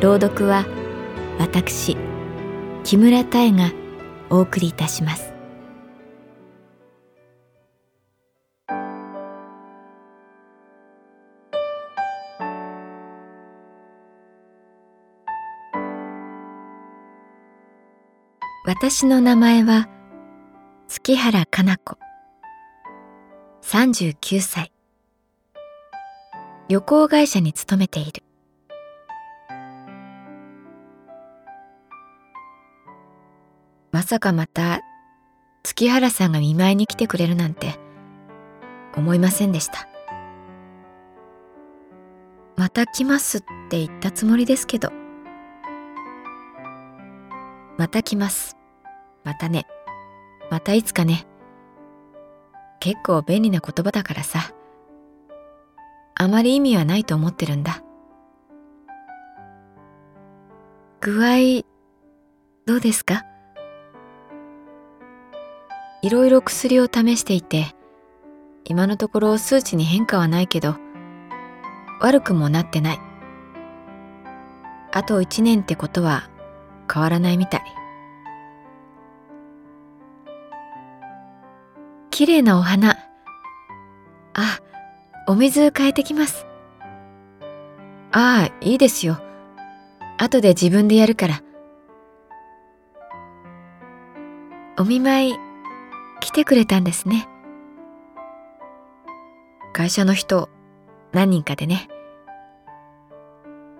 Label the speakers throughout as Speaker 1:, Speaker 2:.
Speaker 1: 朗読は私木村多江がお送りいたします。私の名前は月原かな子。39歳。旅行会社に勤めている。さかまた月原さんが見舞いに来てくれるなんて思いませんでした。また来ますって言ったつもりですけど。また来ます。またね。またいつかね。結構便利な言葉だからさ。あまり意味はないと思ってるんだ。具合どうですか？いろいろ薬を試していて今のところ数値に変化はないけど悪くもなってないあと一年ってことは変わらないみたい綺麗なお花あお水変えてきます。ああ、いいですよ。後で自分でやるから。お見舞い来てくれたんですね。会社の人何人かでね。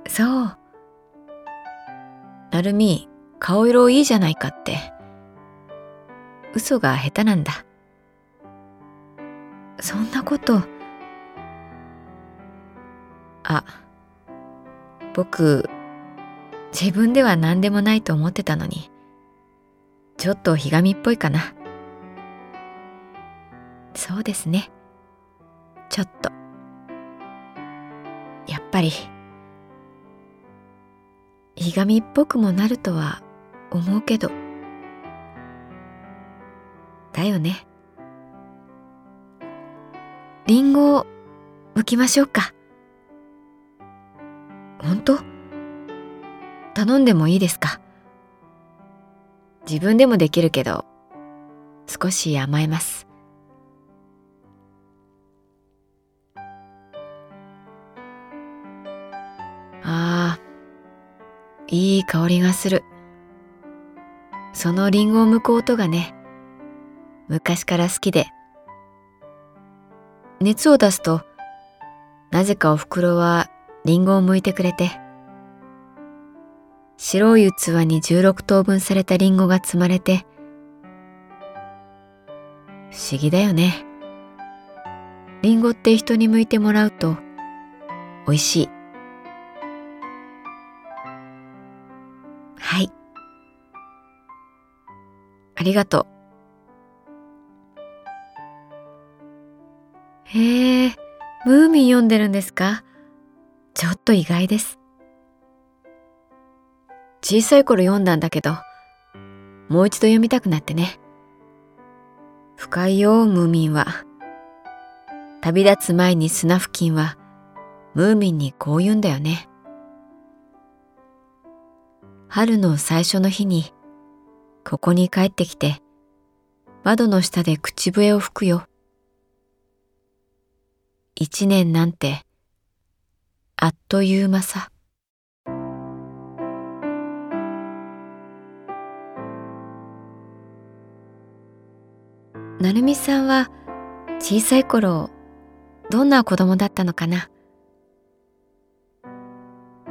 Speaker 1: そう。なるみ、顔色いいじゃないかって。嘘が下手なんだ。そんなこと。あ僕自分では何でもないと思ってたのにちょっとひがみっぽいかなそうですね。ちょっと。やっぱりひがみっぽくもなるとは思うけど。だよね。りんごを剥きましょうか。本当？頼んでもいいですか？自分でもできるけど少し甘えます。いい香りがする。そのリンゴを剥く音がね昔から好きで。熱を出すとなぜかおふくろはリンゴを剥いてくれて。白い器に16等分されたリンゴが積まれて。不思議だよね。リンゴって人に剥いてもらうと美味しい。はいありがとうへえムーミン読んでるんですか？ちょっと意外です。小さい頃読んだんだけど、もう一度読みたくなってね。深いよ、ムーミンは。旅立つ前に砂付近は、ムーミンにこう言うんだよね。春の最初の日に、ここに帰ってきて、窓の下で口笛を吹くよ。一年なんてあっという間さ。なるみさんは小さい頃どんな子供だったのかな？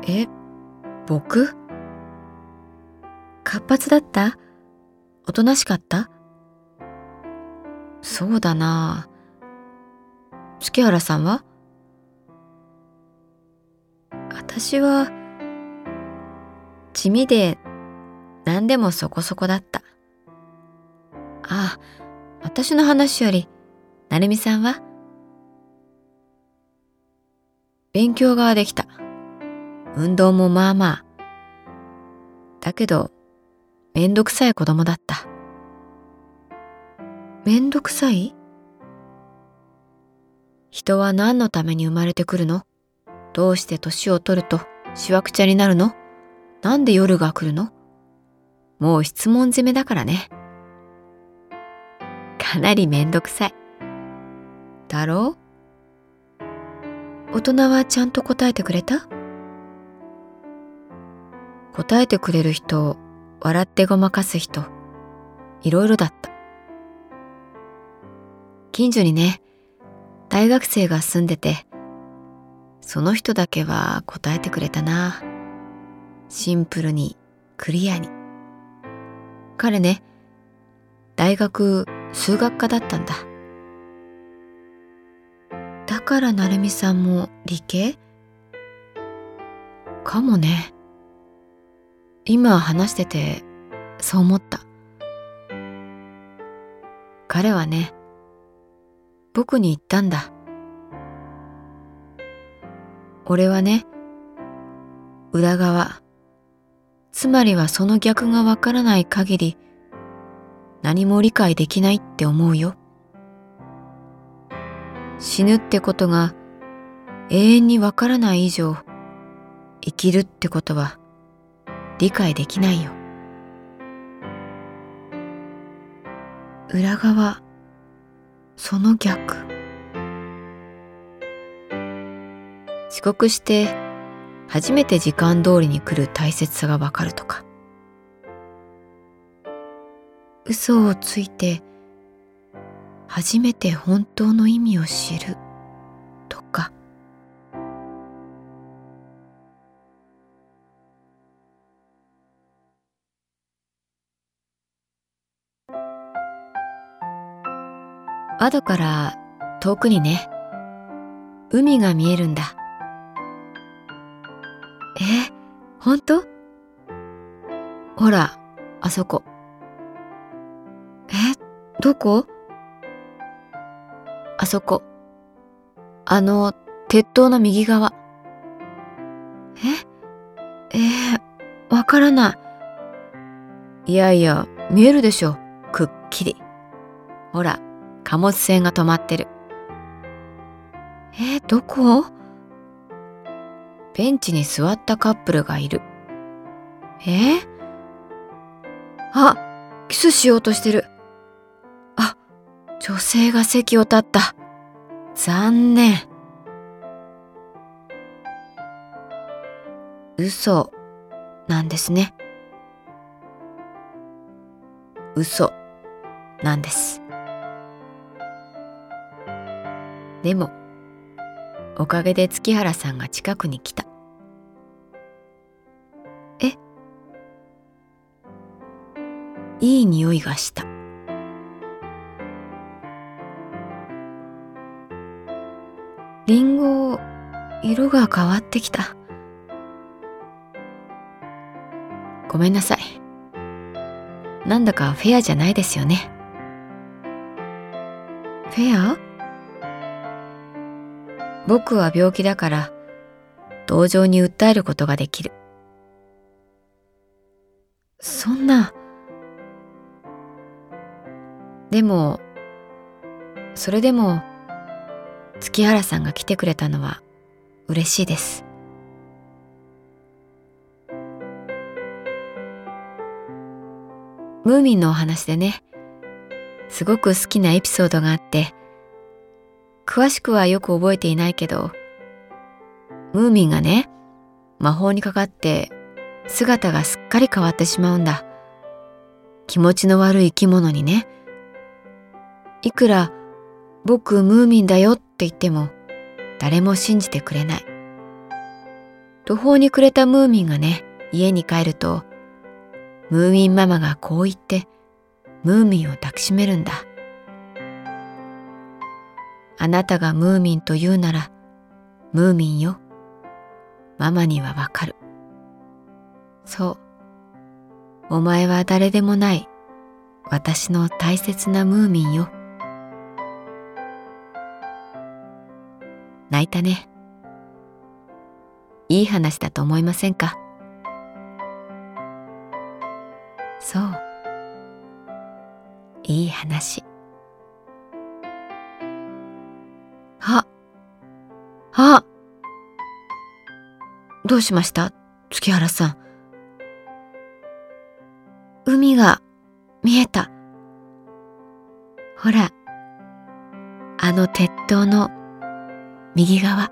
Speaker 1: え、僕？活発だった？おとなしかった？そうだな月原さんは？私は地味で何でもそこそこだった。ああ、私の話より、なるみさんは？勉強ができた。運動もまあまあ。だけど、めんどくさい子供だった。めんどくさい？人は何のために生まれてくるの？どうして年を取るとしわくちゃになるの？なんで夜が来るの？もう質問攻めだからね。かなりめんどくさい。だろう？大人はちゃんと答えてくれた？答えてくれる人、笑ってごまかす人、いろいろだった。近所にね、大学生が住んでて、その人だけは答えてくれたな。シンプルに、クリアに。彼ね、大学数学科だったんだ。だから成美さんも理系？かもね。今話しててそう思った。彼はね、僕に言ったんだ。俺はね、裏側、つまりはその逆がわからない限り、何も理解できないって思うよ。死ぬってことが永遠にわからない以上、生きるってことは理解できないよ。裏側、その逆。遅刻して初めて時間通りに来る大切さがわかるとか嘘をついて初めて本当の意味を知る窓から遠くにね海が見えるんだえ、本当？ほら、あそこ。え、どこ？あそこ。あの、鉄塔の右側。ええー、わからない。いやいや、見えるでしょ。くっきり。ほら、貨物船が止まってる。えー、どこ？ベンチに座ったカップルがいる。えー、あ、キスしようとしてる。あ、女性が席を立った。残念。嘘なんですね。嘘なんです。でも、おかげで月原さんが近くに来た。え？いい匂いがした。リンゴ、色が変わってきた。ごめんなさい。なんだかフェアじゃないですよね。フェア？僕は病気だから、同情に訴えることができる。そんな、でも、それでも、月原さんが来てくれたのは嬉しいです。ムーミンのお話でね、すごく好きなエピソードがあって、詳しくはよく覚えていないけど、ムーミンがね魔法にかかって姿がすっかり変わってしまうんだ。気持ちの悪い生き物にねいくら僕ムーミンだよって言っても誰も信じてくれない。途方に暮れたムーミンがね家に帰るとムーミンママがこう言ってムーミンを抱きしめるんだ。あなたがムーミンと言うならムーミンよ。ママにはわかる。そう。お前は誰でもない。私の大切なムーミンよ。泣いたね。いい話だと思いませんか？そう。いい話。どうしました？月原さん。海が見えた。ほらあの鉄塔の右側。